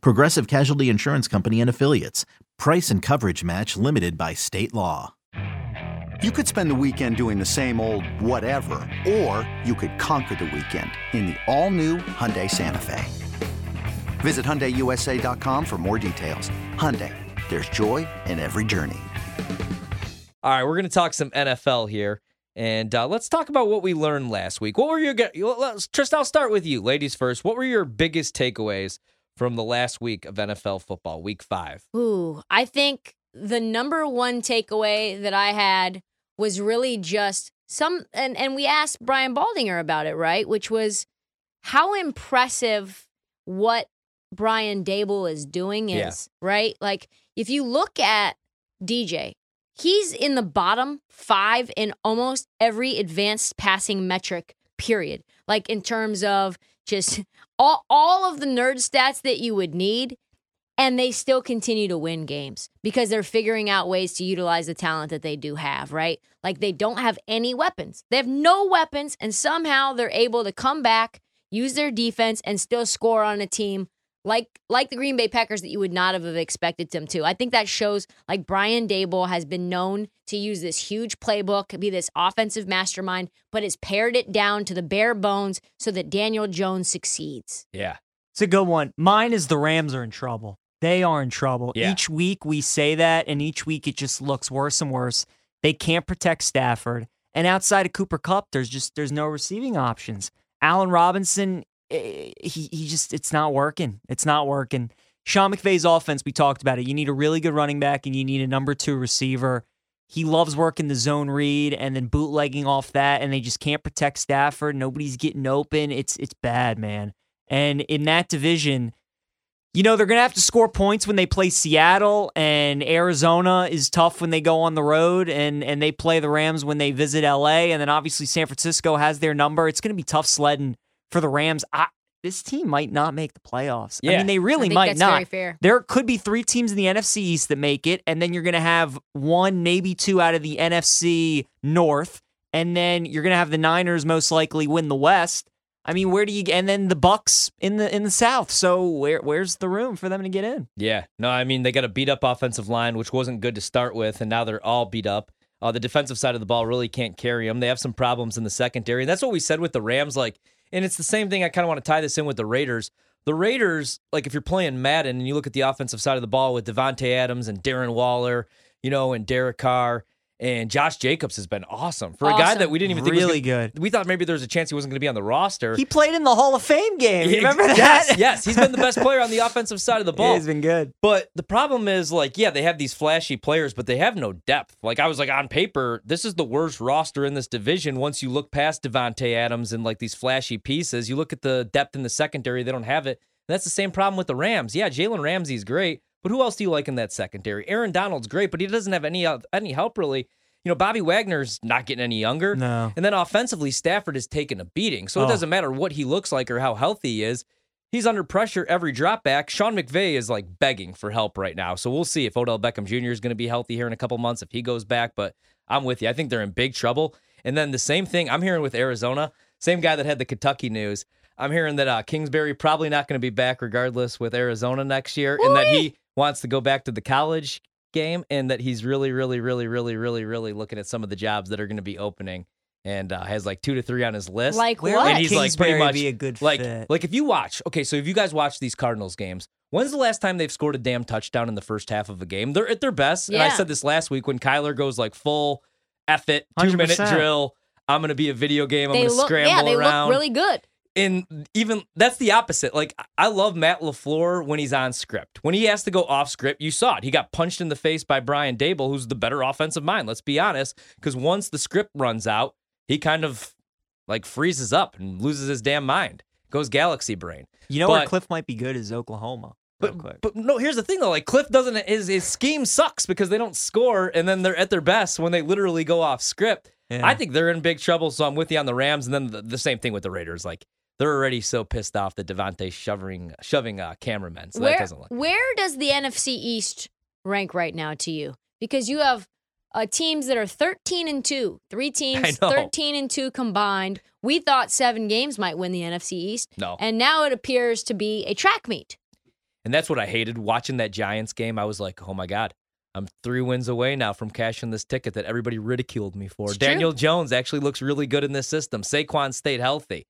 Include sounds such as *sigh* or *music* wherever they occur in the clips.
Progressive Casualty Insurance Company and Affiliates. Price and coverage match limited by state law. You could spend the weekend doing the same old whatever, or you could conquer the weekend in the all-new Hyundai Santa Fe. Visit HyundaiUSA.com for more details. Hyundai, there's joy in every journey. All right, we're going to talk some NFL here. And uh, let's talk about what we learned last week. What were your let's, Tristan? I'll start with you, ladies first. What were your biggest takeaways from the last week of NFL football, Week Five? Ooh, I think the number one takeaway that I had was really just some, and and we asked Brian Baldinger about it, right? Which was how impressive what Brian Daboll is doing is, yeah. right? Like if you look at DJ, He's in the bottom five in almost every advanced passing metric, period. Like in terms of just all, all of the nerd stats that you would need. And they still continue to win games because they're figuring out ways to utilize the talent that they do have, right? Like they don't have any weapons. They have no weapons, and somehow they're able to come back, use their defense, and still score on a team like like the Green Bay Packers that you would not have expected them to. I think that shows like Brian Daboll has been known to use this huge playbook, be this offensive mastermind, but has pared it down to the bare bones so that Daniel Jones succeeds. Yeah. It's a good one. Mine is the Rams are in trouble. They are in trouble. Yeah. Each week we say that, and each week it just looks worse and worse. They can't protect Stafford. And outside of Cooper Kupp, there's just there's no receiving options. Allen Robinson Eh, he he just it's not working. It's not working. Sean McVay's offense, we talked about it. You need a really good running back and you need a number two receiver. He loves working the zone read and then bootlegging off that, and they just can't protect Stafford. Nobody's getting open. It's it's bad, man. And in that division, you know, they're to have to score points when they play Seattle, and Arizona is tough when they go on the road, and, and they play the Rams when they visit LA. And then obviously San Francisco has their number. It's to be tough sledding for the Rams. I, this team might not make the playoffs. Yeah. I mean, they really might not. There could be three teams in the NFC East that make it, and then you're going to have one, maybe two out of the NFC North, and then you're going to have the Niners most likely win the West. I mean, where do you and then the Bucks in the in the South? So where where's the room for them to get in? Yeah, no, I mean they got a beat up offensive line, which wasn't good to start with, and now they're all beat up. Uh, the defensive side of the ball really can't carry them. They have some problems in the secondary, and that's what we said with the Rams. Like and it's the same thing. I kind of want to tie this in with the Raiders. The Raiders, like if you're playing Madden and you look at the offensive side of the ball with Davante Adams and Darren Waller, you know, and Derek Carr, and Josh Jacobs has been awesome for awesome. a guy that we didn't even think really gonna, good. We thought maybe there was a chance he wasn't going to be on the roster. He played in the Hall of Fame game. You *laughs* remember that? Yes, yes. He's been the best player on the *laughs* offensive side of the ball. Yeah, he's been good. But the problem is, like, yeah, they have these flashy players, but they have no depth. Like I was like on paper, this is the worst roster in this division. Once you look past Davante Adams and like these flashy pieces, you look at the depth in the secondary. They don't have it. And that's the same problem with the Rams. Yeah, Jalen Ramsey's great, but who else do you like in that secondary? Aaron Donald's great, but he doesn't have any any help really you know, Bobby Wagner's not getting any younger. No. And then offensively, Stafford has taken a beating. So oh. it doesn't matter what he looks like or how healthy he is. He's under pressure every drop back. Sean McVay is like begging for help right now. So we'll see if Odell Beckham Jr. is going to be healthy here in a couple months, if he goes back. But I'm with you. I think they're in big trouble. And then the same thing I'm hearing with Arizona, same guy that had the Kentucky news. I'm hearing that uh, Kingsbury probably not going to be back regardless with Arizona next year, and that he wants to go back to the college game and that he's really, really, really, really, really, really looking at some of the jobs that are going to be opening and uh, has like two to three on his list. Like Where what? And he's like pretty much be a good like fit. like if you watch. Okay, so if you guys watch these Cardinals games, when's the last time they've scored a damn touchdown in the first half of a game? They're at their best. Yeah. And I said this last week when Kyler goes like full F it, two minute drill. I'm gonna be a video game. I'm they gonna look, scramble yeah, they around. look really good and even that's the opposite. Like I love Matt LaFleur when he's on script. When he has to go off script, you saw it. He got punched in the face by Brian Daboll, who's the better offensive mind. Let's be honest, because once the script runs out, he kind of like freezes up and loses his damn mind. Goes galaxy brain. You know but, where Cliff might be good is Oklahoma. But, but no, here's the thing though. Like Cliff doesn't his his scheme sucks because they don't score and then they're at their best when they literally go off script. Yeah. I think they're in big trouble. So I'm with you on the Rams, and then the, the same thing with the Raiders. Like they're already so pissed off that Davante shoving shoving uh, cameramen. So that where doesn't look. where does the NFC East rank right now to you? Because you have uh, teams that are 13 and 2, three *laughs* teams 13 and 2 combined. We thought 7 games might win the NFC East. No. And now it appears to be a track meet. And that's what I hated watching that Giants game. I was like, oh my God, I'm three wins away now from cashing this ticket that everybody ridiculed me for. It's true. Daniel Jones actually looks really good in this system. Saquon stayed healthy.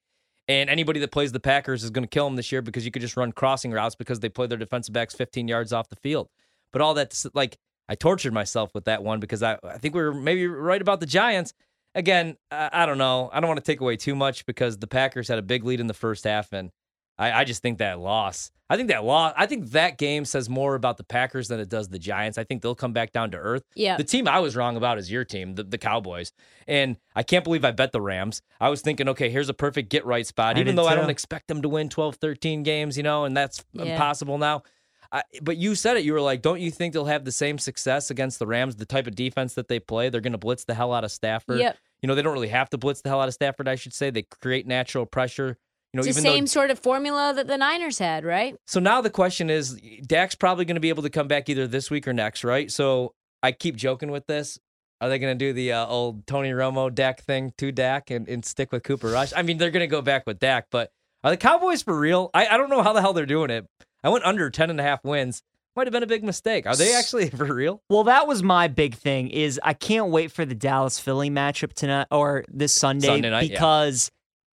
And anybody that plays the Packers is going to kill them this year because you could just run crossing routes because they play their defensive backs 15 yards off the field. But all that's like, I tortured myself with that one because I, I think we were maybe right about the Giants. Again, I, I don't know. I don't want to take away too much because the Packers had a big lead in the first half, and I, I just think that loss. I think that loss. I think that game says more about the Packers than it does the Giants. I think they'll come back down to earth. Yeah. The team I was wrong about is your team, the, the Cowboys. And I can't believe I bet the Rams. I was thinking, okay, here's a perfect get right spot, I even did though I don't expect them to win 12, 13 games, you know, and that's Yeah. impossible now. I, but you said it. You were like, don't you think they'll have the same success against the Rams? The type of defense that they play, they're going to blitz the hell out of Stafford. Yep. You know, they don't really have to blitz the hell out of Stafford. I should say they create natural pressure. You know, It's the same though. sort of formula that the Niners had, right? So now the question is, Dak's probably going to be able to come back either this week or next, right? So I keep joking with this. Are they going to do the uh, old Tony Romo Dak thing to Dak and, and stick with Cooper Rush? I mean, they're going to go back with Dak, but are the Cowboys for real? I, I don't know how the hell they're doing it. I went under 10 and a half wins. Might have been a big mistake. Are they actually *laughs* for real? Well, that was my big thing. Is I can't wait for the Dallas Philly matchup tonight or this Sunday, Sunday night, yeah. because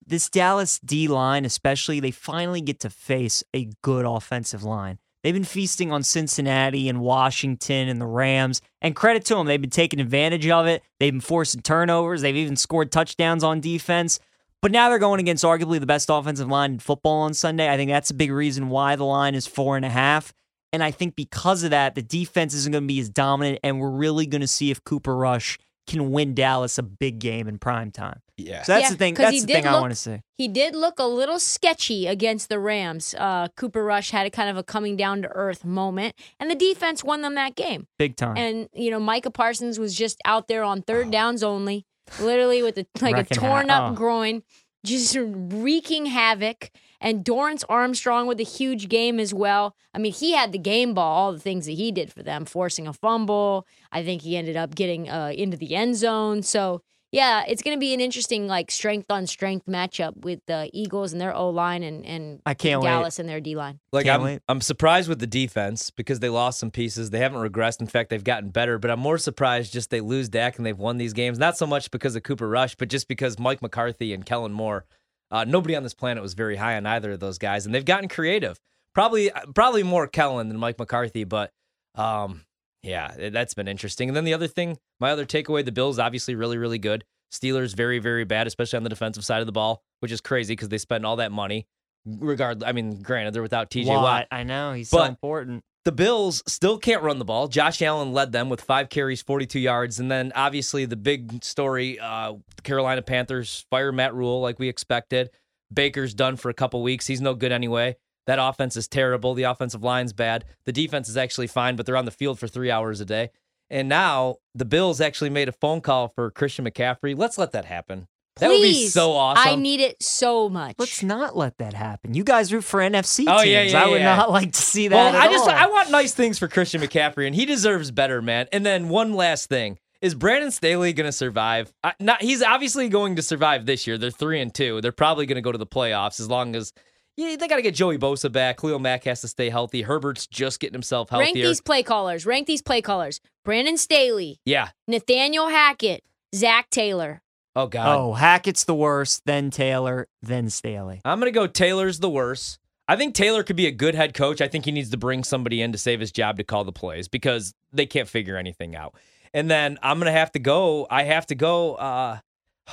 this Dallas D line, especially, they finally get to face a good offensive line. They've been feasting on Cincinnati and Washington and the Rams, and credit to them, they've been taking advantage of it. They've been forcing turnovers. They've even scored touchdowns on defense. But now they're going against arguably the best offensive line in football on Sunday. I think that's a big reason why the line is four and a half. And I think because of that, the defense isn't going to be as dominant, and we're really going to see if Cooper Rush can win Dallas a big game in prime time. Yeah. So that's Yeah, the thing. 'cause he That's the did thing I want to see. He did look a little sketchy against the Rams. Uh, Cooper Rush had a kind of a coming down to earth moment, and the defense won them that game. Big time. And you know, Micah Parsons was just out there on third downs only, literally with a, *laughs* like a torn ha- up oh. groin, just wreaking havoc. And Dorance Armstrong with a huge game as well. I mean, he had the game ball, all the things that he did for them, forcing a fumble. I think he ended up getting uh, into the end zone. So yeah, it's going to be an interesting like strength on strength matchup with the Eagles and their O line and and I can't wait. Dallas and their D line. Like Can't I'm, wait. I'm surprised with the defense because they lost some pieces. They haven't regressed. In fact, they've gotten better. But I'm more surprised just they lose Dak and they've won these games. Not so much because of Cooper Rush, but just because Mike McCarthy and Kellen Moore. Uh, nobody on this planet was very high on either of those guys, and they've gotten creative. Probably, probably more Kellen than Mike McCarthy, but um, yeah, that's been interesting. And then the other thing, my other takeaway: the Bills obviously really, really good. Steelers very, very bad, especially on the defensive side of the ball, which is crazy because they spend all that money. Regardless, I mean, granted, they're without TJ Watt. Watt, I know he's so important. The Bills still can't run the ball. Josh Allen led them with five carries, 42 yards. And then obviously the big story uh, Carolina Panthers fire Matt Rhule like we expected. Baker's done for a couple weeks. He's no good anyway. That offense is terrible. The offensive line's bad. The defense is actually fine, but they're on the field for three hours a day. And now the Bills actually made a phone call for Christian McCaffrey. Let's let that happen. That would be so awesome. I need it so much. Let's not let that happen. You guys root for NFC oh, teams. Oh, teams. yeah, yeah, I would yeah. not like to see that. Well, at I just all. I want nice things for Christian McCaffrey, and he deserves better, man. And then one last thing: is Brandon Staley going to survive? I, not he's obviously going to survive this year. They're three and two. They're probably going to go to the playoffs as long as. Yeah, they got to get Joey Bosa back. Khalil Mack has to stay healthy. Herbert's just getting himself healthier. Rank these play callers. Rank these play callers. Brandon Staley, yeah. Nathaniel Hackett, Zac Taylor. Oh God. Oh, Hackett's the worst, then Taylor, then Staley. I'm going to go Taylor's the worst. I think Taylor could be a good head coach. I think he needs to bring somebody in to save his job to call the plays because they can't figure anything out. And then I'm going to have to go. I have to go. Uh,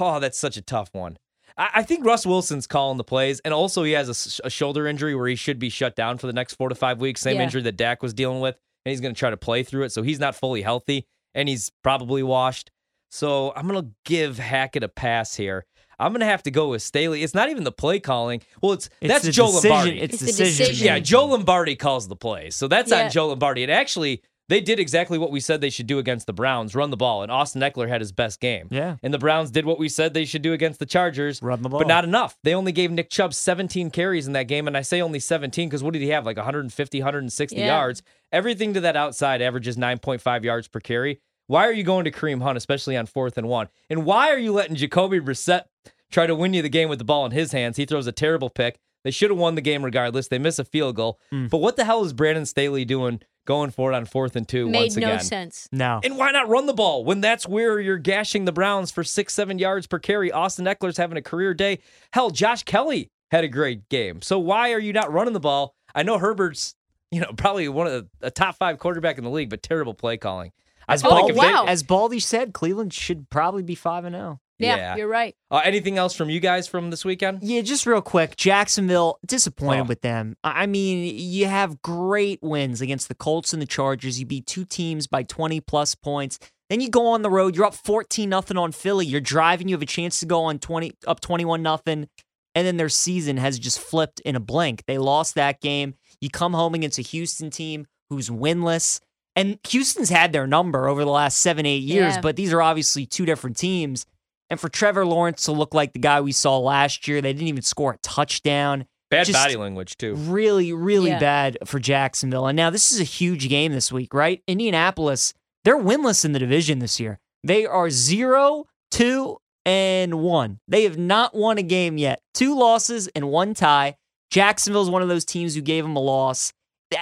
oh, that's such a tough one. I, I think Russ Wilson's calling the plays. And also, he has a shoulder injury where he should be shut down for the next four to five weeks. Same Yeah. injury that Dak was dealing with. And he's going to try to play through it. So he's not fully healthy and he's probably washed. So I'm going to give Hackett a pass here. I'm gonna have to go with Staley. It's not even the play calling. Well, it's, It's that's the Joe decision- Lombardi. It's, It's the decision. decision. yeah, making. Joe Lombardi calls the plays, so that's Yeah. on Joe Lombardi. And actually, they did exactly what we said they should do against the Browns: run the ball. And Austin Ekeler had his best game. Yeah. And the Browns did what we said they should do against the Chargers. Run the ball. But not enough. They only gave Nick Chubb 17 carries in that game. And I say only 17 because what did he have? Like 150, 160 Yeah. yards. Everything to that outside averages 9.5 yards per carry. Why are you going to Kareem Hunt, especially on fourth and one? And why are you letting Jacoby Brissett try to win you the game with the ball in his hands? He throws a terrible pick. They should have won the game regardless. They miss a field goal. Hmm. But what the hell is Brandon Staley doing going for it on fourth and two Made once no again? sense. No. And why not run the ball when that's where you're gashing the Browns for six, seven yards per carry? Austin Ekeler's having a career day. Hell, Josh Kelley had a great game. So why are you not running the ball? I know Herbert's, you know, probably one of the a top five quarterback in the league, but terrible play calling. As, feel like Baldy, oh, wow. as Baldy said, Cleveland should probably be 5 and oh. 0. Yeah, Yeah. you're right. uh, anything else from you guys from this weekend? Yeah, just real quick. Jacksonville, disappointed Oh. with them. I I mean, you have great wins against the Colts and the Chargers. You beat two teams by 20 plus points. Then you go on the road, you're up 14 nothing on Philly. You're driving, you have a chance to go on 20 up 21 nothing. And then their season has just flipped in a blink. They lost that game. You come home against a Houston team who's winless. And Houston's had their number over the last seven, eight years, Yeah. but these are obviously two different teams. And for Trevor Lawrence to look like the guy we saw last year, they didn't even score a touchdown. Bad Just- body language too. Really, really Yeah. bad for Jacksonville. And now this is a huge game this week, right? Indianapolis, they're winless in the division this year. They are zero, two, and one. They have not won a game yet. Two losses and one tie. Jacksonville's one of those teams who gave them a loss.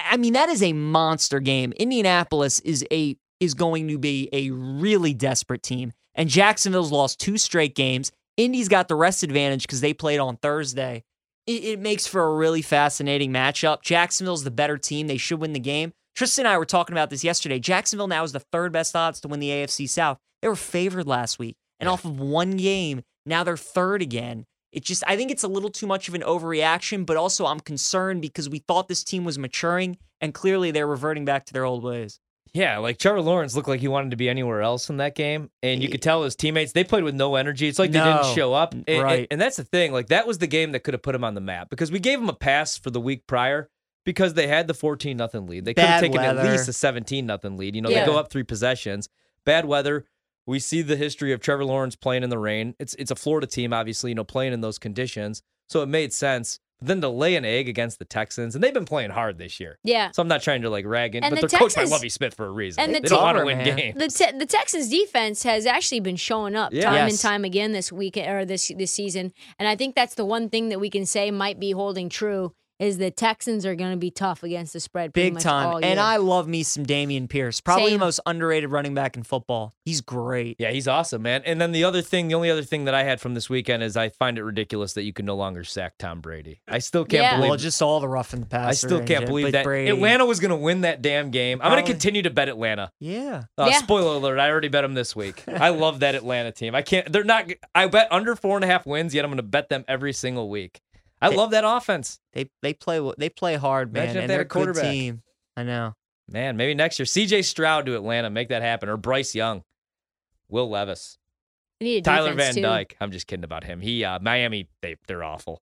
I mean, that is a monster game. Indianapolis is a is going to be a really desperate team. And Jacksonville's lost two straight games. Indy's got the rest advantage because they played on Thursday. It, it makes for a really fascinating matchup. Jacksonville's the better team. They should win the game. Tristan and I were talking about this yesterday. Jacksonville now is the third best odds to win the AFC South. They were favored last week. And off of one game, now they're third again. It just, I think it's a little too much of an overreaction, but also I'm concerned because we thought this team was maturing and clearly they're reverting back to their old ways. Yeah, like Trevor Lawrence looked like he wanted to be anywhere else in that game, and you could tell his teammates they played with no energy. It's like they didn't show up, And- and, Right. and that's the thing. Like that was the game that could have put him on the map because we gave him a pass for the week prior because they had the fourteen nothing lead. They could have taken at least a seventeen nothing lead. You know, Yeah. they go up three possessions. Bad weather. We see the history of Trevor Lawrence playing in the rain. It's it's a Florida team, obviously, you know, playing in those conditions, so it made sense. But then to lay an egg against the Texans, and they've been playing hard this year. Yeah. So I'm not trying to like rag it, And but the they're coached by Texans- Lovie Smith for a reason. and they the don't want to Team- win man. games. The te- the Texans defense has actually been showing up Yeah. time and time again this week or this this season, and I think that's the one thing that we can say might be holding true is the Texans are going to be tough against the spread pretty Big much time. all And. I love me some Dameon Pierce. Probably Same. the most underrated running back in football. He's great. Yeah, he's awesome, man. And then the other thing, the only other thing that I had from this weekend is I find it ridiculous that you can no longer sack Tom Brady. I still can't Yeah. believe. Well, just all the rough in the past. I still can't believe that Brady. Atlanta was going to win that damn game. I'm going to continue to bet Atlanta. Yeah. Uh, Yeah. Spoiler alert! I already bet them this week. I love that Atlanta team. I can't. They're not. I bet under four and a half wins. Yet I'm going to bet them every single week. I They- love that offense, They they play they play hard, man, Imagine if and they had they're a a good quarterback. team. I know. man. Maybe next year, C.J. Stroud to Atlanta, make that happen, or Bryce Young, Will Levis. They need a Tyler Van too. Dyke. I'm just kidding about him. He uh, Miami, they they're awful.